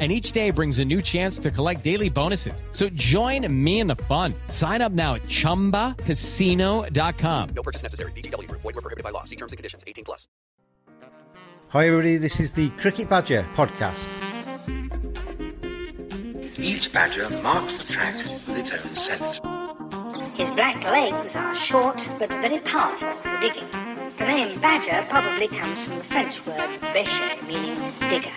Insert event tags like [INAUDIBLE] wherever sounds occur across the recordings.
And each day brings a new chance to collect daily bonuses. So join me in the fun. Sign up now at chumbacasino.com. No purchase necessary. VGW Group. Void were prohibited by law. See terms and conditions. 18 plus. Hi, everybody. This is the Cricket Badger podcast. Each badger marks the track with its own scent. His black legs are short but very powerful for digging. The name badger probably comes from the French word bêcher, meaning digger.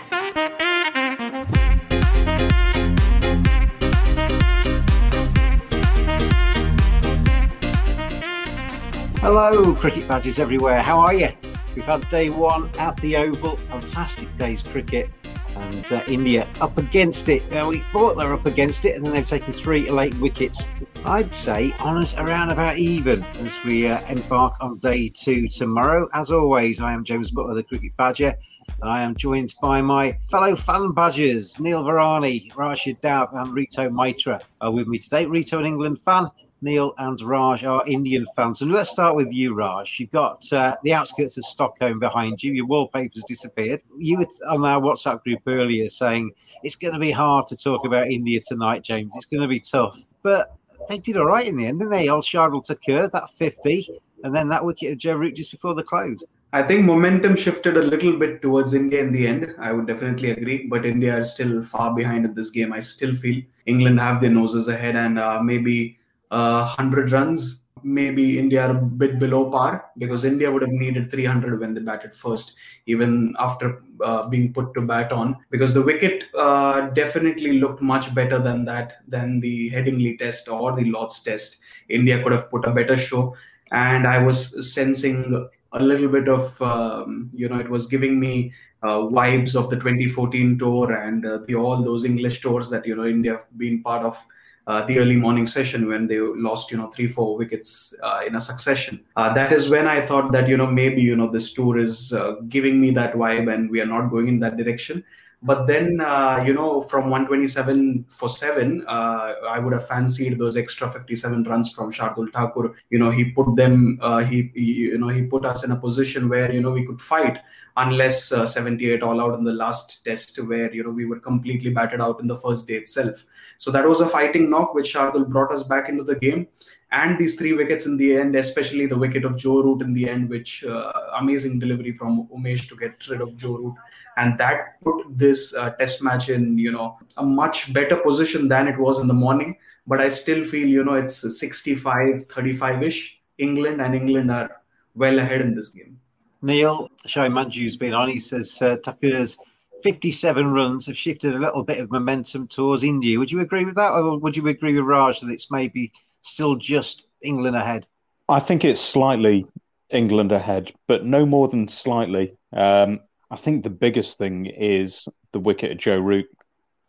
Hello, Cricket Badgers everywhere. How are you? We've had day one at the Oval. Fantastic day's cricket. And uh, India up against it. Uh, we thought they were up against it, and then they've taken three late wickets. I'd say honours around about even as we uh, embark on day two tomorrow. As always, I am James Butler, the Cricket Badger, and I am joined by my fellow fan badgers, Neil Varani, Rashid Dav, and Rito Maitra are with me today. Rito, an England fan, Neil and Raj are Indian fans. And let's start with you, Raj. You've got uh, the outskirts of Stockholm behind you. Your wallpaper's disappeared. You were on our WhatsApp group earlier saying it's going to be hard to talk about India tonight, James. It's going to be tough. But they did all right in the end, didn't they? Old Shardul Thakur, that 50, and then that wicket of Joe Root just before the close. I think momentum shifted a little bit towards India in the end. I would definitely agree, but India are still far behind in this game. I still feel England have their noses ahead, and uh, maybe 100 runs. Maybe India are a bit below par because India would have needed 300 when they batted first, even after uh, being put to bat on. Because the wicket uh, definitely looked much better than that, than the Headingley test or the Lord's test. India could have put a better show. And I was sensing a little bit of, um, you know, it was giving me uh, vibes of the 2014 tour and uh, the all those English tours that you know India have been part of uh, the early morning session when they lost you know three four wickets uh, in a succession. Uh, that is when i thought that you know maybe you know this tour is uh, giving me that vibe and we are not going in that direction but then uh, you know from 127 for 7 uh, i would have fancied those extra 57 runs from shardul thakur you know he put them he, he, you know he put us in a position where you know we could fight unless 78 all out in the last test where you know we were completely batted out in the first day itself so that was a fighting knock, which Shardul brought us back into the game. And these three wickets in the end, especially the wicket of Joe Root in the end, which uh, amazing delivery from Umesh to get rid of Joe Root, and that put this uh, Test match in you know a much better position than it was in the morning. But I still feel you know it's 65, 35 ish. England and England are well ahead in this game. Neil, Shai Manju's been on. He says uh, Thakur's 57 runs have shifted a little bit of momentum towards India. Would you agree with that, or would you agree with Raj that it's maybe still just England ahead? I think it's slightly England ahead, but no more than slightly. Um, I think the biggest thing is the wicket of Joe Root.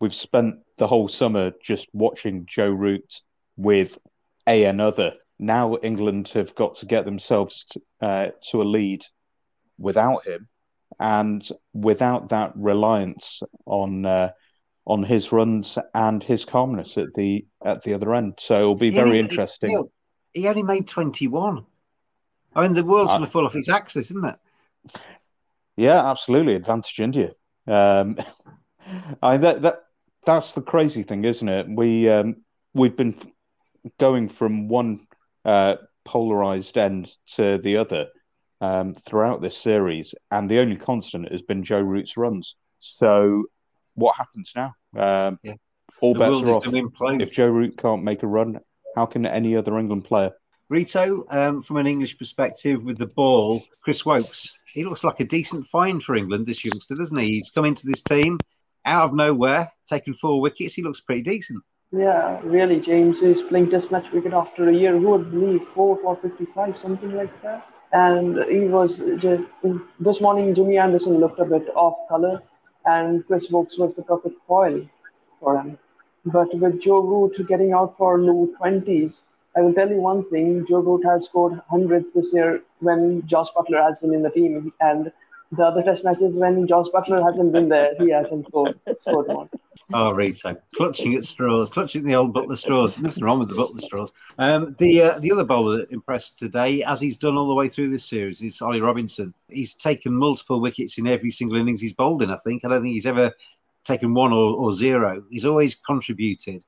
We've spent the whole summer just watching Joe Root with a another. Now England have got to get themselves to, uh, to a lead without him and without that reliance on uh, on his runs and his calmness at the at the other end. So it'll be he very only, interesting. He, he, only made twenty one. I mean, the world's uh, going to fall off its axis, isn't it? Yeah, absolutely. Advantage India. Um, [LAUGHS] I that that that's the crazy thing, isn't it? We um, we've been going from one uh, polarized end to the other um, throughout this series, and the only constant has been Joe Root's runs. So, what happens now? Um, Yeah. All The bets are off. If Joe Root can't make a run, how can any other England player? Rito, um, from an English perspective, with the ball, Chris Woakes, he looks like a decent find for England, this youngster, doesn't he? He's come into this team out of nowhere, taken four wickets. He looks pretty decent. Yeah, really, James is playing Test match cricket after a year. Who would believe four for fifty-five, something like that? And he was just, this morning. Jimmy Anderson looked a bit off color, and Chris Woakes was the perfect foil for him. But with Joe Root getting out for low twenties, I will tell you one thing: Joe Root has scored hundreds this year when Jos Buttler has been in the team, and the other Test matches when Jos Buttler hasn't been there, he hasn't scored, scored one. Oh, Rito, clutching at straws, clutching the old Butler straws. Nothing wrong with the Butler straws. Um, the uh, the other bowler that impressed today, as he's done all the way through this series, is Ollie Robinson. He's taken multiple wickets in every single innings he's bowled in. I think I don't think he's ever taken one or, or zero. He's always contributed.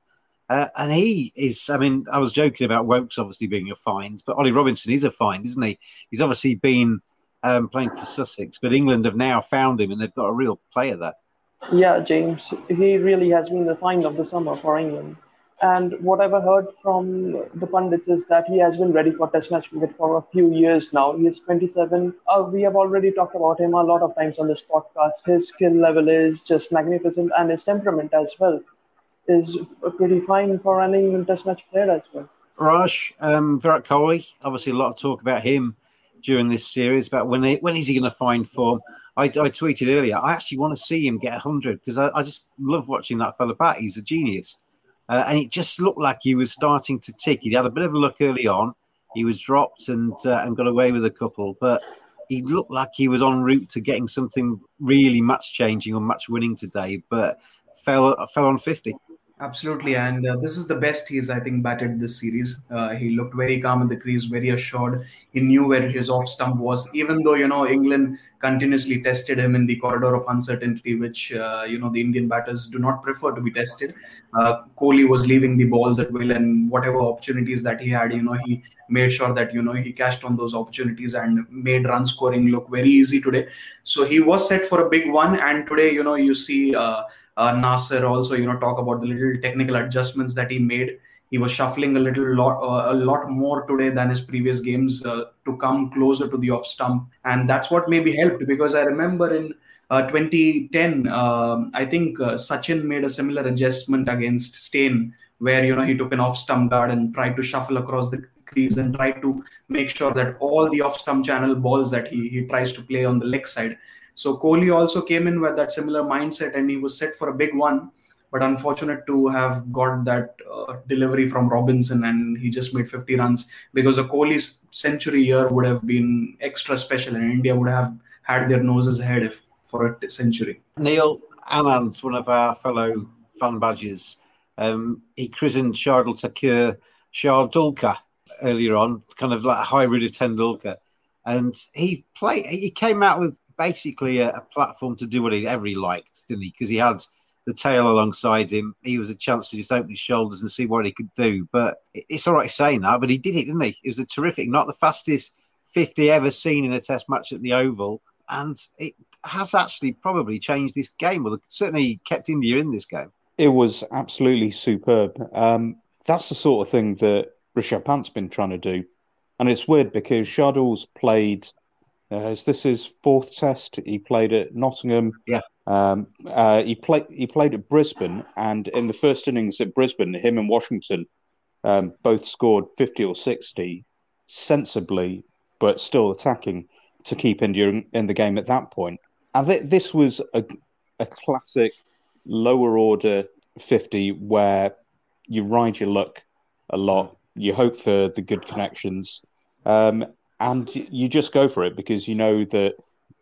Uh, and he is, I mean, I was joking about Woakes obviously being a find, but Ollie Robinson is a find, isn't he? He's obviously been um, playing for Sussex, but England have now found him and they've got a real player there. Yeah, James, he really has been the find of the summer for England. And what I've heard from the pundits is that he has been ready for Test match cricket for a few years now. He is 27. Uh, we have already talked about him a lot of times on this podcast. His skill level is just magnificent, and his temperament as well is pretty fine for an England Test match player as well. Raj, um, Virat Kohli, obviously a lot of talk about him during this series about when he, when is he going to find form. I, I tweeted earlier, I actually want to see him get 100 because I, I just love watching that fella bat. He's a genius. Uh, and it just looked like he was starting to tick. He had a bit of a look early on. He was dropped and uh, and got away with a couple, but he looked like he was en route to getting something really match changing or match winning today, but fell fell on 50. Absolutely, and uh, this is the best he's, I think, batted this series. Uh, he looked very calm in the crease, very assured. He knew where his off stump was, even though you know England continuously tested him in the corridor of uncertainty, which uh, you know the Indian batters do not prefer to be tested. Uh, Kohli was leaving the balls at will, and whatever opportunities that he had, you know, he made sure that you know he cashed on those opportunities and made run scoring look very easy today. So he was set for a big one, and today, you know, you see. Uh, uh, Nasser also, you know, talk about the little technical adjustments that he made. He was shuffling a little lot, uh, a lot more today than his previous games uh, to come closer to the off stump, and that's what maybe helped because I remember in uh, 2010, um, I think uh, Sachin made a similar adjustment against Steyn, where you know he took an off stump guard and tried to shuffle across the and tried to make sure that all the off stump channel balls that he he tries to play on the leg side so Kohli also came in with that similar mindset, and he was set for a big one. But unfortunate to have got that uh, delivery from Robinson, and he just made 50 runs because a Kohli's century year would have been extra special, and India would have had their noses ahead if, for a century. Neil Anand, one of our fellow fan badges, um, he christened Shardul Thakur Shardulkar earlier on, kind of like a hybrid of Tendulkar. And he played. He came out with basically a, a platform to do what he ever he liked, didn't he? Because he had the tail alongside him. He was a chance to just open his shoulders and see what he could do. But it's all right saying that, but he did it, didn't he? It was a terrific, not the fastest 50 ever seen in a test match at the Oval. And it has actually probably changed this game. Well, certainly kept India in this game. It was absolutely superb. Um, that's the sort of thing that Rishabh Pant's been trying to do. And it's weird because Shardul's played uh, is this his fourth test? He played at Nottingham. Yeah. Um, uh, he played. He played at Brisbane, and in the first innings at Brisbane, him and Washington um, both scored fifty or sixty, sensibly, but still attacking to keep India in, the game at that point. And th- this was a, a classic lower order fifty where you ride your luck a lot. You hope for the good connections. Um, and you just go for it because you know that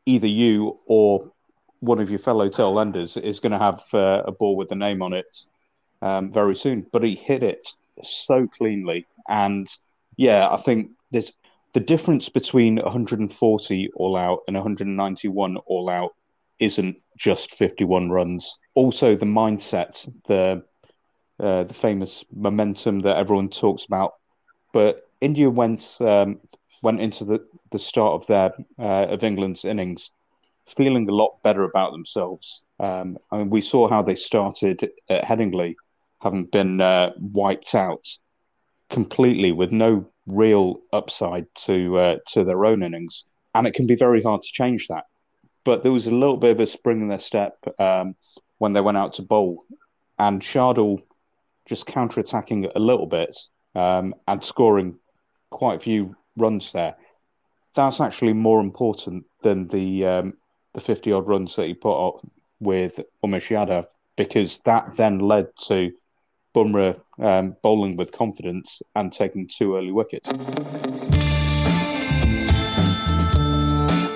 either you or one of your fellow tail enders is going to have uh, a ball with the name on it um, very soon. But he hit it so cleanly, and yeah, I think there's the difference between 140 all out and 191 all out isn't just 51 runs. Also, the mindset, the uh, the famous momentum that everyone talks about. But India went um, went into the, the start of their uh, of England's innings feeling a lot better about themselves. Um, I mean, we saw how they started at Headingley, having been uh, wiped out completely with no real upside to uh, to their own innings, and it can be very hard to change that. But there was a little bit of a spring in their step um, when they went out to bowl, and Shardul just counter-attacking a little bit um, and scoring quite a few runs there. That's actually more important than the um, the 50 odd runs that he put up with Umesh Yadav because that then led to Bumrah um, bowling with confidence and taking two early wickets.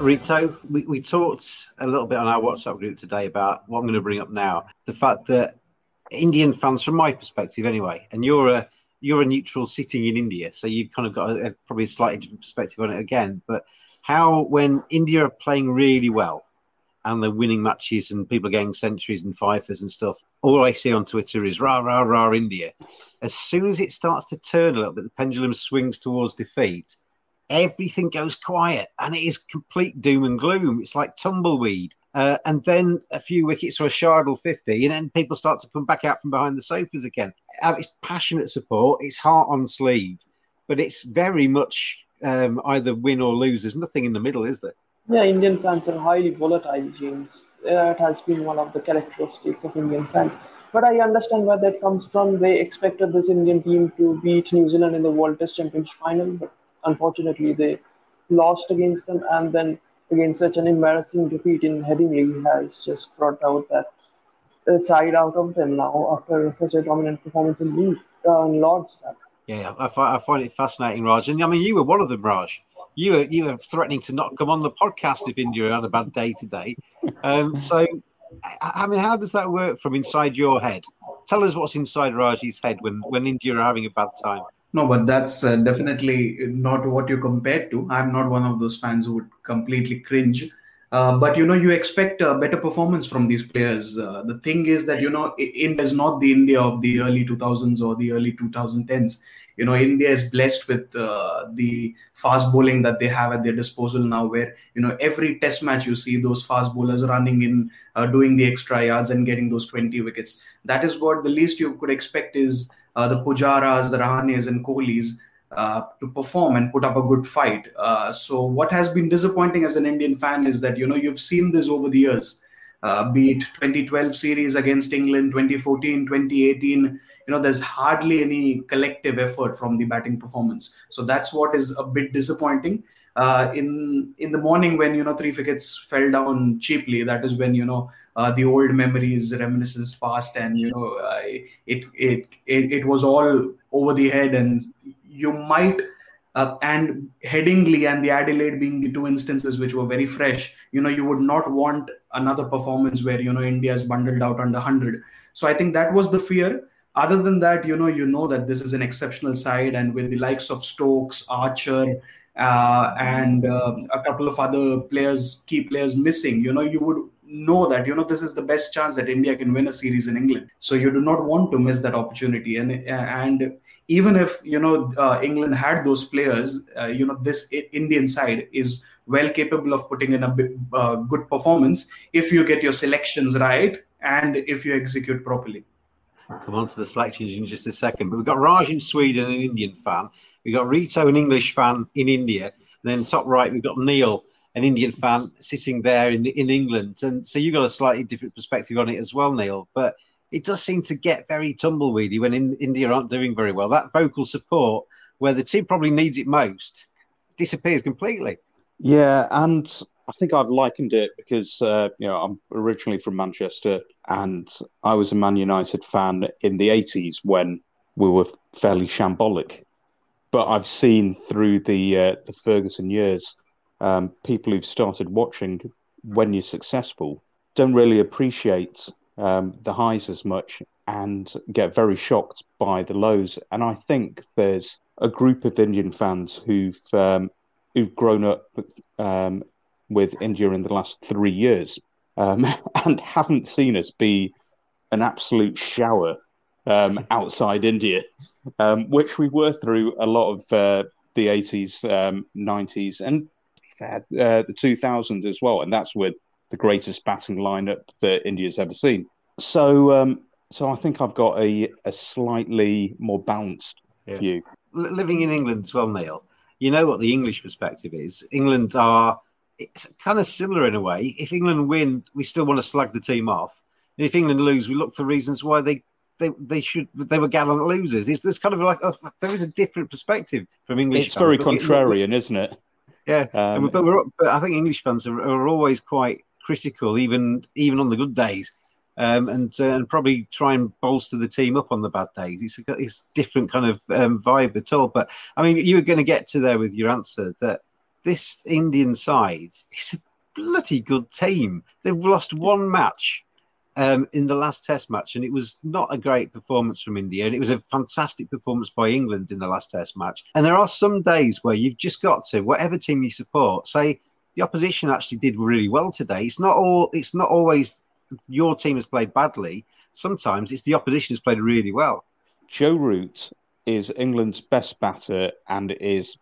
Rito, we, we talked a little bit on our WhatsApp group today about what I'm going to bring up now. The fact that Indian fans, from my perspective anyway, and you're a you're a neutral sitting in India, so you've kind of got a, a, probably a slightly different perspective on it again. But how when India are playing really well and they're winning matches and people are getting centuries and fifers and stuff, all I see on Twitter is rah rah rah India. As soon as it starts to turn a little bit, the pendulum swings towards defeat. Everything goes quiet and it is complete doom and gloom. It's like tumbleweed. Uh, and then a few wickets for a Shardul 50, and then people start to come back out from behind the sofas again. Uh, it's passionate support, it's heart on sleeve, but it's very much um, either win or lose. There's nothing in the middle, is there? Yeah, Indian fans are highly volatile, James. That has been one of the characteristics of Indian fans. But I understand where that comes from. They expected this Indian team to beat New Zealand in the World Test Championship final, but unfortunately they lost against them. And then again, such an embarrassing defeat in Headingley has just brought out that side out of them now after such a dominant performance in Leeds, uh, in Lord's. Yeah, I, I find it fascinating, Raj. And I mean, you were one of them, Raj. You were you were threatening to not come on the podcast if India had a bad day today. Um, so, I mean, how does that work from inside your head? Tell us what's inside Raj's head when when India are having a bad time. No, but that's uh, definitely not what you compared to. I'm not one of those fans who would completely cringe uh, but you know, you expect a better performance from these players. Uh, the thing is that you know, India is not the India of the early 2000s or the early 2010s. You know, India is blessed with uh, the fast bowling that they have at their disposal now. Where you know, every Test match you see those fast bowlers running in, uh, doing the extra yards and getting those 20 wickets. That is what the least you could expect is uh, the Pujaras, the Rahanes, and Kohlis uh, to perform and put up a good fight. Uh, so what has been disappointing as an Indian fan is that you know you've seen this over the years. Uh, be it 2012 series against England, 2014, 2018, you know, there's hardly any collective effort from the batting performance. So that's what is a bit disappointing. Uh, in in the morning when you know three wickets fell down cheaply, that is when you know uh, the old memories reminiscence fast, and you know uh, it, it it it was all over the head, and you might uh, and Headingley and the Adelaide being the two instances which were very fresh, you know, you would not want another performance where, you know, India is bundled out under 100. So I think that was the fear. Other than that, you know, you know that this is an exceptional side, and with the likes of Stokes, Archer, uh, and uh, a couple of other players, key players missing, you know, you would know that you know this is the best chance that India can win a series in England. So you do not want to miss that opportunity. And and even if you know uh, England had those players, uh, you know this Indian side is well capable of putting in a uh, good performance if you get your selections right and if you execute properly. I'll come on to the selections in just a second. But we've got Raj in Sweden, an Indian fan. We've got Rito, an English fan in India. And then top right, we've got Neil, an Indian fan sitting there in in England. And so you've got a slightly different perspective on it as well, Neil. But it does seem to get very tumbleweedy when in, India aren't doing very well. That vocal support, where the team probably needs it most, disappears completely. Yeah, and I think I've likened it because uh, you know I'm originally from Manchester, and I was a Man United fan in the '80s when we were fairly shambolic. But I've seen through the uh, the Ferguson years, um, people who've started watching when you're successful don't really appreciate um, the highs as much and get very shocked by the lows. And I think there's a group of Indian fans who've um, who've grown up um, with India in the last three years um, [LAUGHS] and haven't seen us be an absolute shower um, [LAUGHS] outside India, um, which we were through a lot of uh, the 80s, 90s, um, and uh, the 2000s as well. And that's with the greatest batting lineup that India's ever seen. So, um, so I think I've got a, a slightly more balanced yeah. view. Living in England as well, Neil, you know what the English perspective is. England are it's kind of similar in a way. If England win, we still want to slag the team off. And if England lose, we look for reasons why they they, they should they were gallant losers. It's there's kind of like a, there is a different perspective from English. It's fans, very contrarian, isn't it? Yeah, um, but, we're, but I think English fans are, are, always quite critical, even even on the good days, um, and uh, and probably try and bolster the team up on the bad days. It's a, it's different kind of um, vibe at all. But I mean, you were going to get to there with your answer that this Indian side is a bloody good team. They've lost one match um, in the last Test match, and it was not a great performance from India, and it was a fantastic performance by England in the last Test match. And there are some days where you've just got to, whatever team you support, say the opposition actually did really well today. It's not all. It's not always your team has played badly. Sometimes it's the opposition has played really well. Joe Root is England's best batter and is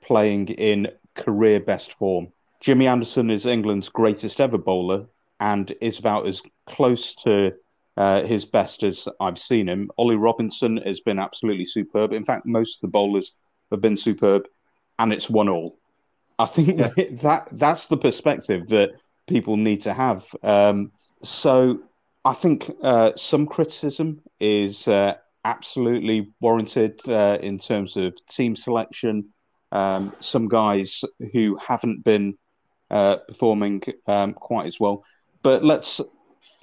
playing in career best form. Jimmy Anderson is England's greatest ever bowler and is about as close to uh, his best as I've seen him. Ollie Robinson has been absolutely superb. In fact, most of the bowlers have been superb, and it's one all. I think yeah. [LAUGHS] that that's the perspective that people need to have. Um, so I think uh, some criticism is uh, absolutely warranted uh, in terms of team selection, um, some guys who haven't been uh, performing um, quite as well. But let's,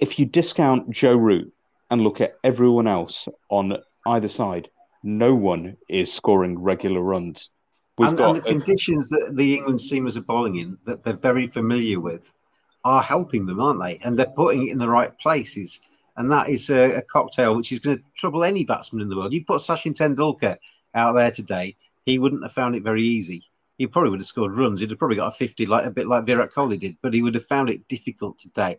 if you discount Joe Root and look at everyone else on either side, no one is scoring regular runs. And, and, the conditions that the England seamers are bowling in, that they're very familiar with, are helping them, aren't they? And they're putting it in the right places. And that is a, a cocktail which is going to trouble any batsman in the world. You put Sachin Tendulkar out there today, he wouldn't have found it very easy. He probably would have scored runs. He'd have probably got a 50, like a bit like Virat Kohli did, but he would have found it difficult today.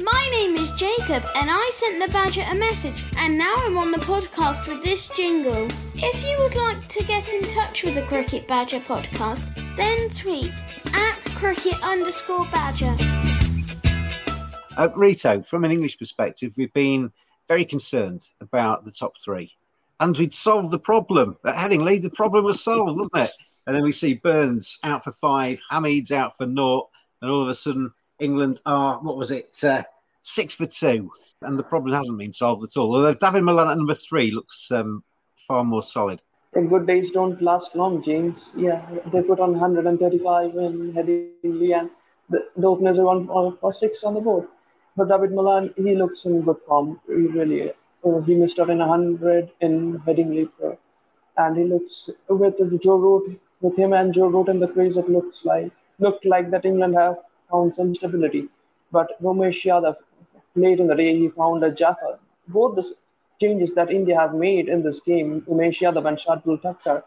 My name is Jacob, and I sent the Badger a message, and now I'm on the podcast with this jingle. If you would like to get in touch with the Cricket Badger podcast, then tweet at cricket underscore badger. Uh, Rito, from an English perspective, we've been very concerned about the top three. And we'd solved the problem. At Headingley, the problem was solved, wasn't it? And then we see Burns out for five, Hameed's out for naught, and all of a sudden England are, what was it, uh, six for two. And the problem hasn't been solved at all. Although Dawid Malan at number three looks um, far more solid. The good days don't last long, James. Yeah, they put on 135 in Headingley, and the, the openers are on for six on the board. But Dawid Malan, he looks in good form. He really, uh, he missed out in 100 in Headingley, and he looks with Joe Root, with him and Joe Root in the crease, it looks like looked like that England have found some stability. But Umesh Yadav, late in the day, he found a jaffa. Both the changes that India have made in this game, Umesh Yadav and Shardul Thakur,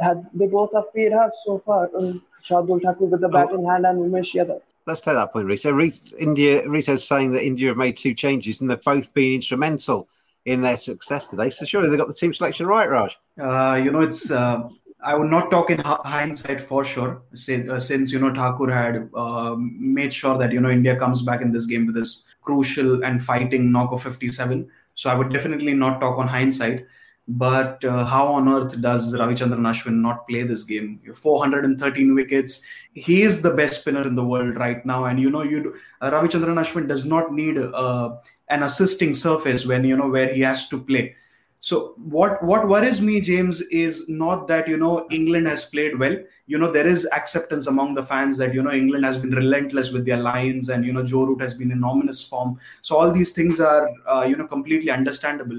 Had they both have paid half so far? Um, Shardul Thakur with the bat in hand and Umesh Yadav. Let's take that point, Rito. Rito India, Rito's saying that India have made two changes and they've both been instrumental in their success today. So surely they got the team selection right, Raj. Uh, you know, it's. Uh, I would not talk in hindsight for sure, since, uh, since you know Thakur had uh, made sure that you know India comes back in this game with this crucial and fighting knock of 57. So I would definitely not talk on hindsight. But uh, how on earth does Ravichandran Ashwin not play this game? 413 wickets. He is the best spinner in the world right now, and you know, you uh, Ravichandran Ashwin does not need uh, an assisting surface when you know where he has to play. So what what worries me, James, is not that you know England has played well. You know there is acceptance among the fans that you know England has been relentless with their lines, and you know Joe Root has been in ominous form. So all these things are uh, you know completely understandable.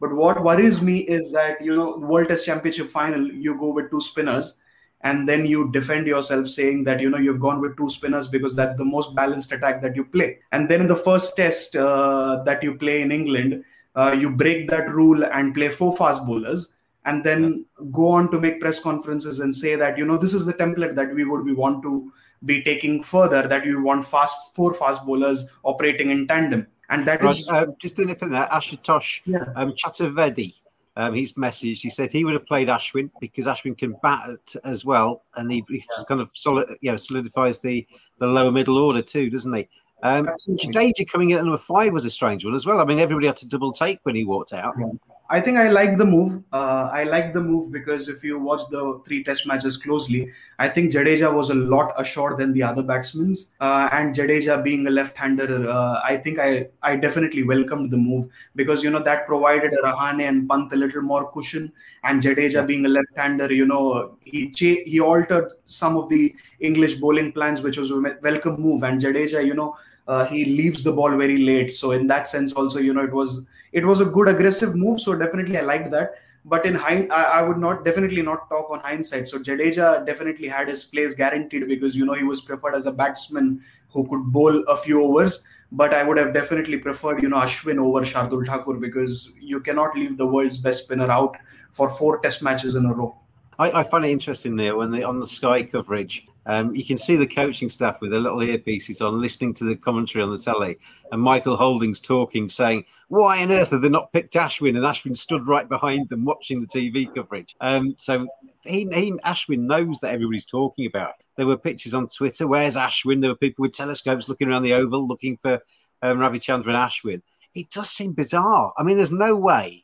But what worries me is that you know World Test Championship final, you go with two spinners, and then you defend yourself saying that you know you've gone with two spinners because that's the most balanced attack that you play. And then in the first test uh, that you play in England, uh, you break that rule and play four fast bowlers. And then go on to make press conferences and say that you know this is the template that we would we want to be taking further. That you want fast four fast bowlers operating in tandem and that right, is um, just in that Ashutosh yeah. um, Chaturvedi. Um, his message. He said he would have played Ashwin because Ashwin can bat as well, and he, he kind of solid, you know, solidifies the the lower middle order too, doesn't he? Um, Jadeja coming in at number five was a strange one as well. I mean, everybody had to double take when he walked out. Yeah. I think I like the move. Uh, I like the move because if you watch the three test matches closely, I think Jadeja was a lot assured than the other batsmen. Uh, and Jadeja being a left-hander, uh, I think I, I definitely welcomed the move because, you know, that provided Rahane and Pant a little more cushion. And Jadeja being a left-hander, you know, he, he altered some of the English bowling plans, which was a welcome move. And Jadeja, you know, uh, he leaves the ball very late. So in that sense, also, you know, it was it was a good aggressive move. So definitely, I liked that. But in hind, I, I, would not definitely not talk on hindsight. So Jadeja definitely had his place guaranteed because you know he was preferred as a batsman who could bowl a few overs. But I would have definitely preferred you know Ashwin over Shardul Thakur because you cannot leave the world's best spinner out for four Test matches in a row. I, I find it interesting there when they on the Sky coverage um, you can see the coaching staff with their little earpieces on, listening to the commentary on the telly, and Michael Holding's talking, saying, "Why on earth have they not picked Ashwin?" And Ashwin stood right behind them, watching the TV coverage. Um, so he, he, Ashwin knows that everybody's talking about. It. There were pictures on Twitter. Where's Ashwin? There were people with telescopes looking around the oval, looking for um, and Ashwin. It does seem bizarre. I mean, there's no way.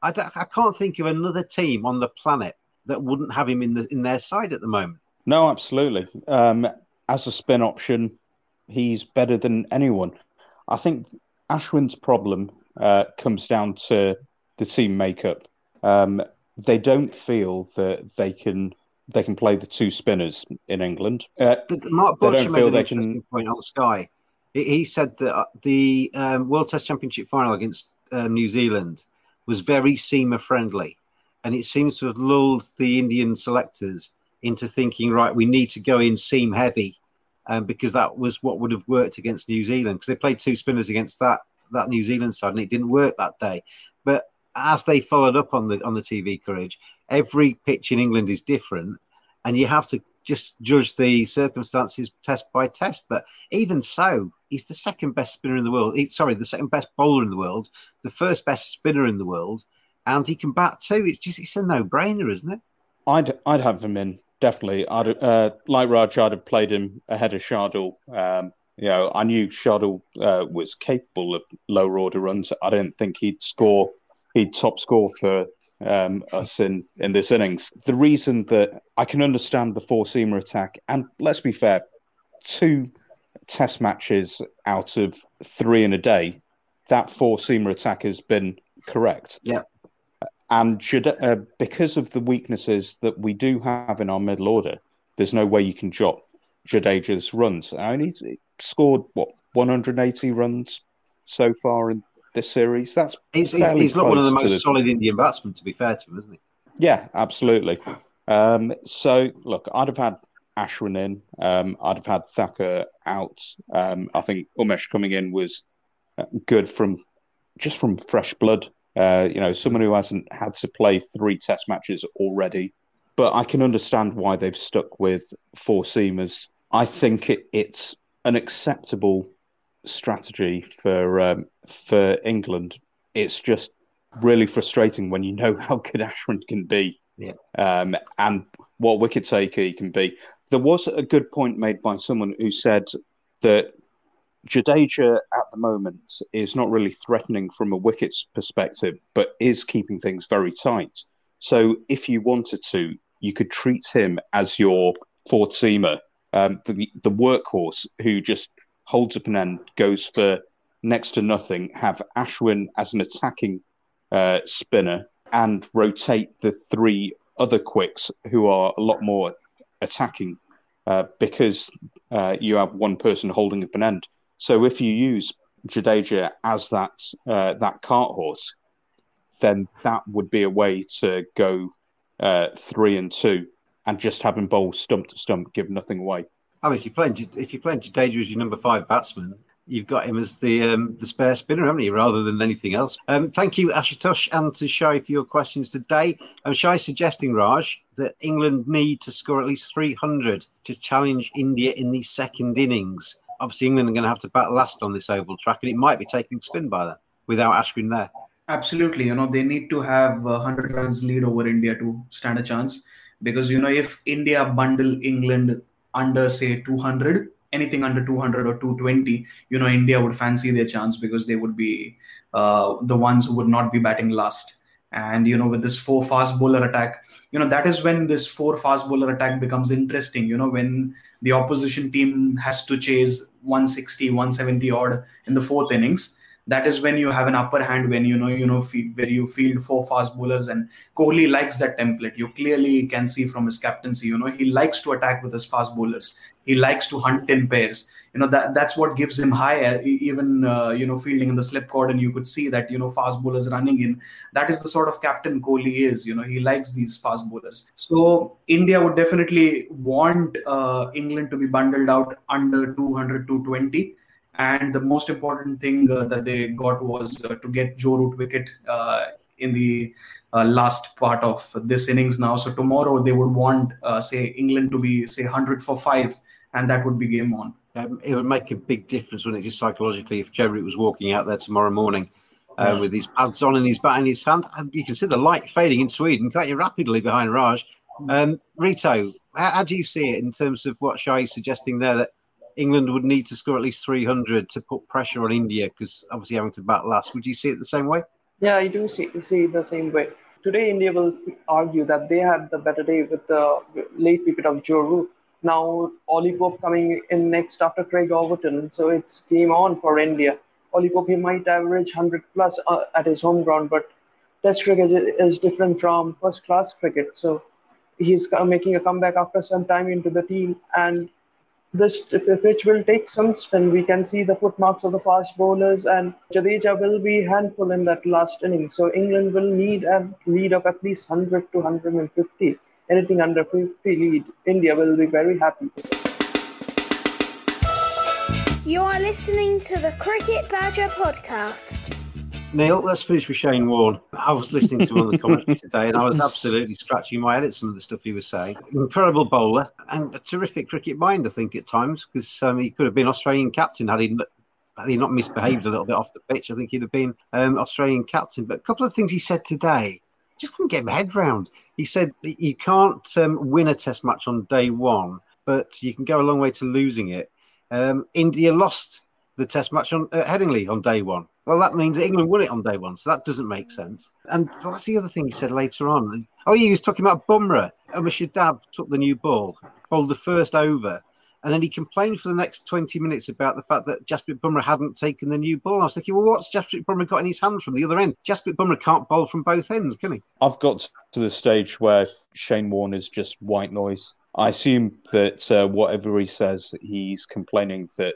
I, I can't think of another team on the planet that wouldn't have him in the in their side at the moment. No, absolutely. Um, as a spin option, he's better than anyone. I think Ashwin's problem uh, comes down to the team makeup. Um, they don't feel that they can they can play the two spinners in England. Uh, Mark Butcher made an interesting can... point on Sky. He said that uh, the um, World Test Championship final against uh, New Zealand was very seamer friendly, and it seems to have lulled the Indian selectors into thinking, right, we need to go in seam heavy, um, because that was what would have worked against New Zealand because they played two spinners against that that New Zealand side and it didn't work that day. But as they followed up on the on the TV coverage, every pitch in England is different, and you have to just judge the circumstances test by test. But even so, he's the second best spinner in the world. He, sorry, the second best bowler in the world, the first best spinner in the world, and he can bat too. It's just it's a no brainer, isn't it? I'd I'd have him in definitely. I'd uh, like Raj. I'd have played him ahead of Shardul. Um, you know, I knew Shardul uh, was capable of lower order runs. I didn't think he'd score. He'd top score for um, us in in this innings. The reason that I can understand the four seamer attack, and let's be fair, two Test matches out of three in a day, that four seamer attack has been correct. Yeah. And uh, because of the weaknesses that we do have in our middle order, there's no way you can drop Jadeja's runs. I mean, he's scored what 180 runs so far in this series. That's he's, he's not one of the most the... solid Indian batsmen, to be fair to him, isn't he? Yeah, absolutely. Um, so look, I'd have had Ashwin in. Um, I'd have had Thakur out. Um, I think Umesh coming in was uh, good from just from fresh blood. Uh, you know, someone who hasn't had to play three test matches already. but I can understand why they've stuck with four seamers. I think it, it's an acceptable strategy for um, for England. It's just really frustrating when you know [LAUGHS] how good Ashwin can be Yeah. um, and what wicket taker he can be. There was a good point made by someone who said that Jadeja at the moment is not really threatening from a wickets perspective, but is keeping things very tight. So if you wanted to, you could treat him as your fourth seamer, um, the, the workhorse who just holds up an end, goes for next to nothing, have Ashwin as an attacking uh, spinner, and rotate the three other quicks who are a lot more attacking uh, because uh, you have one person holding up an end. So if you use Jadeja as that uh, that cart horse, then that would be a way to go uh, three and two and just have him bowl stump to stump, give nothing away. I mean, if you're playing if you're Jadeja as your number five batsman, you've got him as the um, the spare spinner, haven't you, rather than anything else? Um, thank you, Ashutosh, and to Shai for your questions today. Um, Shai suggesting Raj that England need to score at least 300 to challenge India in the second innings. Obviously, England are going to have to bat last on this oval track, and it might be taking spin by then without Ashwin there. Absolutely, you know they need to have a hundred runs lead over India to stand a chance because you know if India bundle England under say 200, anything under 200 or 220, you know India would fancy their chance because they would be uh, the ones who would not be batting last. And you know with this four fast bowler attack, you know that is when this four fast bowler attack becomes interesting. You know when the opposition team has to chase 160, 170 odd in the fourth innings that is when you have an upper hand when you know you know fe- where you field four fast bowlers and Kohli likes that template. You clearly can see from his captaincy you know he likes to attack with his fast bowlers. He likes to hunt in pairs. You know that that's what gives him high e- even uh, you know fielding in the slip cord, and you could see that you know fast bowlers running in. That is the sort of captain Kohli is you know he likes these fast bowlers. So India would definitely want uh, England to be bundled out under 200 220 and the most important thing uh, that they got was uh, to get Joe Root wicket uh, in the uh, last part of this innings now. So tomorrow they would want, uh, say, England to be say 100 for five, and that would be game on. Um, it would make a big difference, wouldn't it, just psychologically, if Joe Root was walking out there tomorrow morning uh, with his pads on and his bat in his hand. And you can see the light fading in Sweden quite rapidly behind Raj. Um, Rito, how, how do you see it in terms of what Shai is suggesting there that England would need to score at least 300 to put pressure on India because obviously having to bat last? Would you see it the same way? Yeah, I do see, see the same way. Today, India will argue that they had the better day with the late wicket of Joe Root. Now, Ollie Pope coming in next after Craig Overton, so it's game on for India. Ollie Pope, he might average 100 plus uh, at his home ground, but Test cricket is different from first class cricket. So he's making a comeback after some time into the team, and this pitch will take some spin. We can see the footmarks of the fast bowlers, and Jadeja will be handful in that last inning. So England will need a lead of at least 100 to 150. Anything under 50 lead, India will be very happy. You are listening to the Cricket Badger podcast. Neil, let's finish with Shane Warne. I was listening to one of the [LAUGHS] commentary today and I was absolutely scratching my head at some of the stuff he was saying. Incredible bowler and a terrific cricket mind, I think, at times, because um, he could have been Australian captain had he, had he not misbehaved a little bit off the pitch. I think he'd have been um, Australian captain. But a couple of things he said today, just couldn't get my head round. He said that you can't um, win a test match on day one, but you can go a long way to losing it. Um, India lost the test match on uh, Headingley on day one. Well, that means England won it on day one, so that doesn't make sense. And what's the other thing he said later on? Oh, he was talking about Bumrah. Omar Shadab took the new ball, bowled the first over, and then he complained for the next 20 minutes about the fact that Jasprit Bumrah hadn't taken the new ball. I was thinking, well, what's Jasprit Bumrah got in his hands from the other end? Jasprit Bumrah can't bowl from both ends, can he? I've got to the stage where Shane Warne is just white noise. I assume that uh, whatever he says, he's complaining that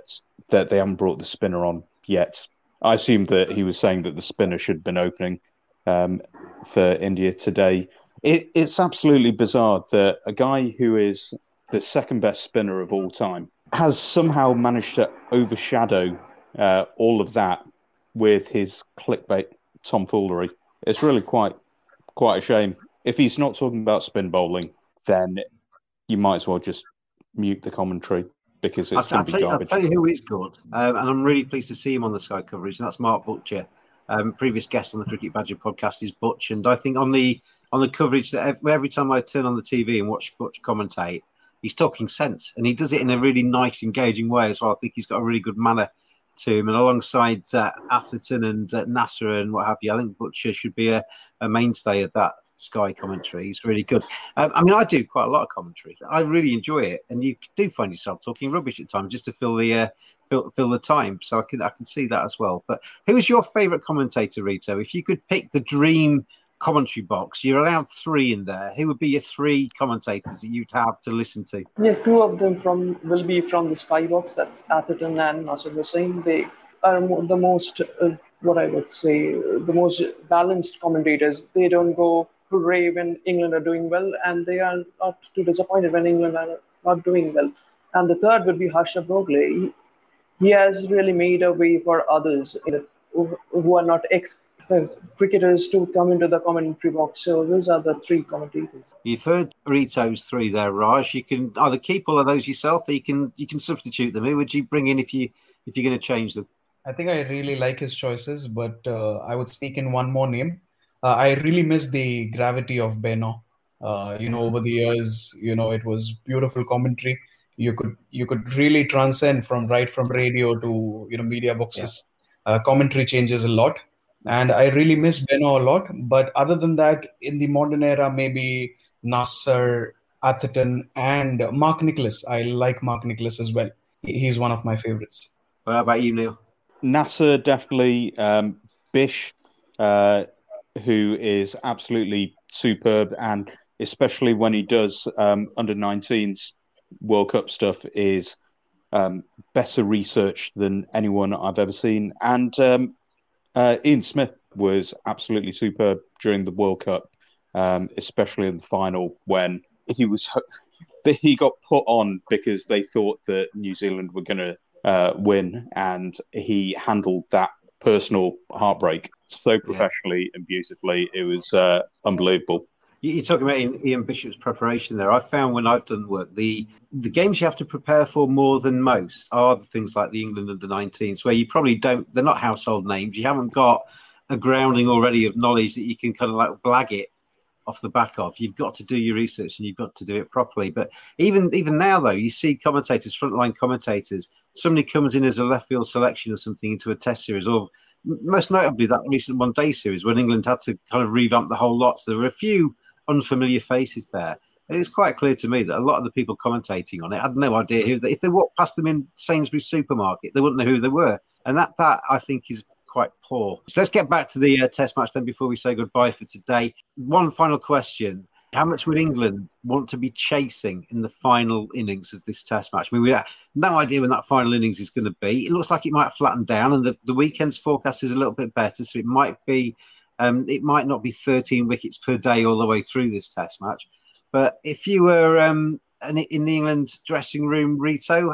that they haven't brought the spinner on yet. I assume that he was saying that the spinner should have been opening um, for India today. It, it's absolutely bizarre that a guy who is the second best spinner of all time has somehow managed to overshadow uh, all of that with his clickbait tomfoolery. It's really quite quite a shame. If he's not talking about spin bowling, then you might as well just mute the commentary because it's I'll going to tell I'll tell you who is good, um, and I'm really pleased to see him on the Sky coverage, and that's Mark Butcher. Um, previous guest on the Cricket Badger podcast is Butch, and I think on the on the coverage that every, every time I turn on the TV and watch Butch commentate, he's talking sense, and he does it in a really nice, engaging way as well. I think he's got a really good manner to him, and alongside uh, Atherton and uh, Nasser and what have you, I think Butcher should be a, a mainstay of that Sky commentary. He's really good. Um, I mean, I do quite a lot of commentary. I really enjoy it, and you do find yourself talking rubbish at times just to fill the uh, fill, fill the time. So I can I can see that as well. But who is your favourite commentator, Rito? If you could pick the dream commentary box, you're allowed three in there. Who would be your three commentators that you'd have to listen to? Yeah, two of them from will be from the Sky box. That's Atherton and Nasser Hussain. They are the most, uh, what I would say, the most balanced commentators. They don't go hooray when England are doing well, and they are not too disappointed when England are not doing well. And the third would be Harsha Bhogle. He, he has really made a way for others you know, who, who are not ex uh, cricketers to come into the commentary box. So those are the three commentators. You've heard Rito's three there, Raj. You can either keep all of those yourself, or you can you can substitute them. Who would you bring in if you if you're going to change them? I think I really like his choices, but uh, I would sneak in one more name. Uh, I really miss the gravity of Benaud. Uh, you know, over the years, you know, it was beautiful commentary. You could you could really transcend from right from radio to you know media boxes. Uh, commentary changes a lot, and I really miss Benaud a lot. But other than that, in the modern era, maybe Nasser, Atherton, and Mark Nicholas. I like Mark Nicholas as well. He's one of my favorites. What about you, Neil? Nasser definitely. Um, Bish, uh, who is absolutely superb, and especially when he does um, under 19s World Cup stuff, is um, better researched than anyone I've ever seen. And um, uh, Ian Smith was absolutely superb during the World Cup, um, especially in the final when he was he got put on because they thought that New Zealand were going to uh, win, and he handled that personal heartbreak so professionally and beautifully. It was uh, unbelievable. You- You're talking about Ian- Ian Bishop's preparation there. I found when I've done work, the the games you have to prepare for more than most are the things like the England under 19s, where you probably don't. They're not household names. You haven't got a grounding already of knowledge that you can kind of like blag it off the back of. You've got to do your research and you've got to do it properly. But even even now, though, you see commentators, frontline commentators. Somebody comes in as a left field selection or something into a Test series, or most notably that recent One Day series when England had to kind of revamp the whole lot. So there were a few unfamiliar faces there. And it's quite clear to me that a lot of the people commentating on it had no idea who. They, if they walked past them in Sainsbury's supermarket, they wouldn't know who they were. And that that I think is quite poor. So let's get back to the uh, Test match then before we say goodbye for today. One final question. How much would England want to be chasing in the final innings of this Test match? I mean, we have no idea when that final innings is going to be. It looks like it might flatten down, and the, the weekend's forecast is a little bit better, so it might be, um, it might not be 13 wickets per day all the way through this Test match. But if you were um, in the England dressing room, Rito,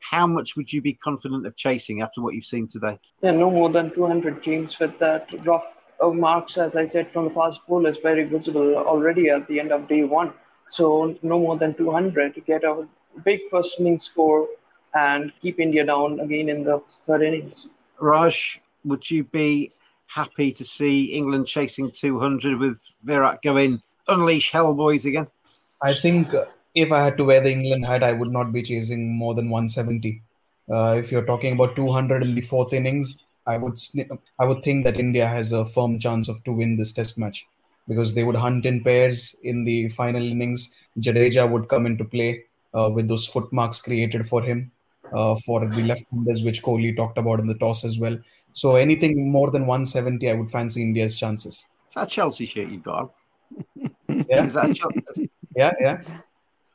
how much would you be confident of chasing after what you've seen today? Yeah, no more than 200 James with that rough marks, as I said, from the fast is very visible already at the end of day one. So no more than 200 to get a big first innings score and keep India down again in the third innings. Raj, would you be happy to see England chasing 200 with Virat going unleash Hellboys again? I think uh, if I had to wear the England hat, I would not be chasing more than 170. Uh, if you're talking about 200 in the fourth innings, I would I would think that India has a firm chance of to win this Test match because they would hunt in pairs in the final innings. Jadeja would come into play uh, with those footmarks created for him uh, for the left-handers, which Kohli talked about in the toss as well. So anything more than 170, I would fancy India's chances. Is that Chelsea shirt you've got? Yeah. [LAUGHS] Is that Chelsea? Yeah, yeah.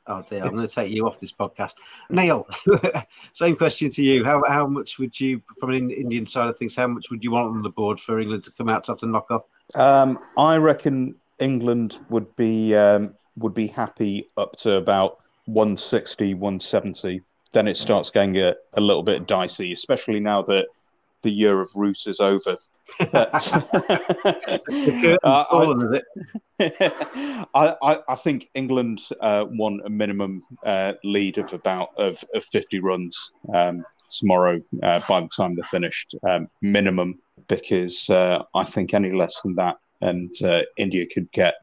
Oh dear, I'm going to take you off this podcast. Neil, [LAUGHS] same question to you. How how much would you, from an Indian side of things, how much would you want on the board for England to come out to have to knock off? Um, I reckon England would be um, would be happy up to about 160, 170. Then it starts getting a, a little bit dicey, especially now that the year of Root is over. [LAUGHS] Uh, I, [LAUGHS] I, I, I think England uh, want a minimum uh, lead of about of, of 50 runs um, tomorrow uh, by the time they're finished, um, minimum, because uh, I think any less than that, and uh, India could get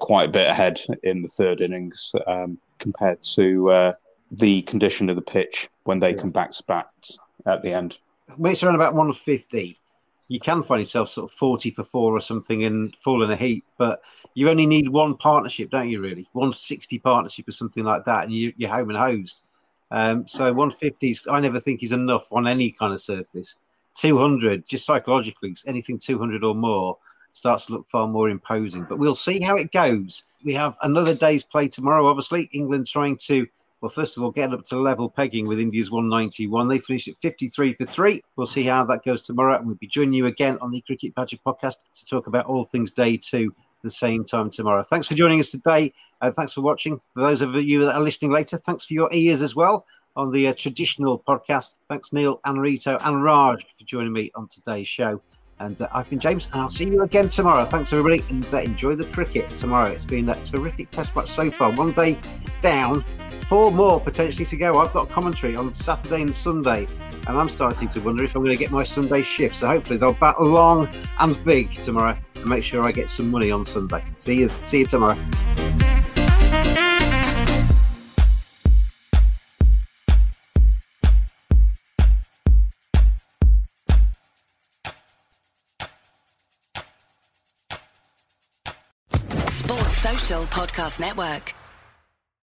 quite a bit ahead in the third innings um, compared to the condition of the pitch when they come back to back at the end. It's around about 150 you can find yourself sort of 40 for four or something and fall in a heap. But you only need one partnership, don't you, really? 160 partnership or something like that, and you, are home and hosed. Um, so 150 I never think is enough on any kind of surface. 200, just psychologically, anything 200 or more starts to look far more imposing. But we'll see how it goes. We have another day's play tomorrow, obviously. England trying to well, first of all, getting up to level pegging with India's 191. They finished at 53 for three. We'll see how that goes tomorrow. And we'll be joining you again on the Cricket Badger podcast to talk about all things day two the same time tomorrow. Thanks for joining us today. Uh, thanks for watching. For those of you that are listening later, thanks for your ears as well on the uh, traditional podcast. Thanks, Neil and Rito and Raj, for joining me on today's show. And uh, I've been James, and I'll see you again tomorrow. Thanks, everybody, and uh, enjoy the cricket tomorrow. It's been a terrific test match so far. One day down, four more potentially to go. I've got commentary on Saturday and Sunday, and I'm starting to wonder if I'm going to get my Sunday shift. So hopefully they'll bat long and big tomorrow and make sure I get some money on Sunday. See you. See you tomorrow. Sports Social Podcast Network.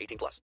18 plus.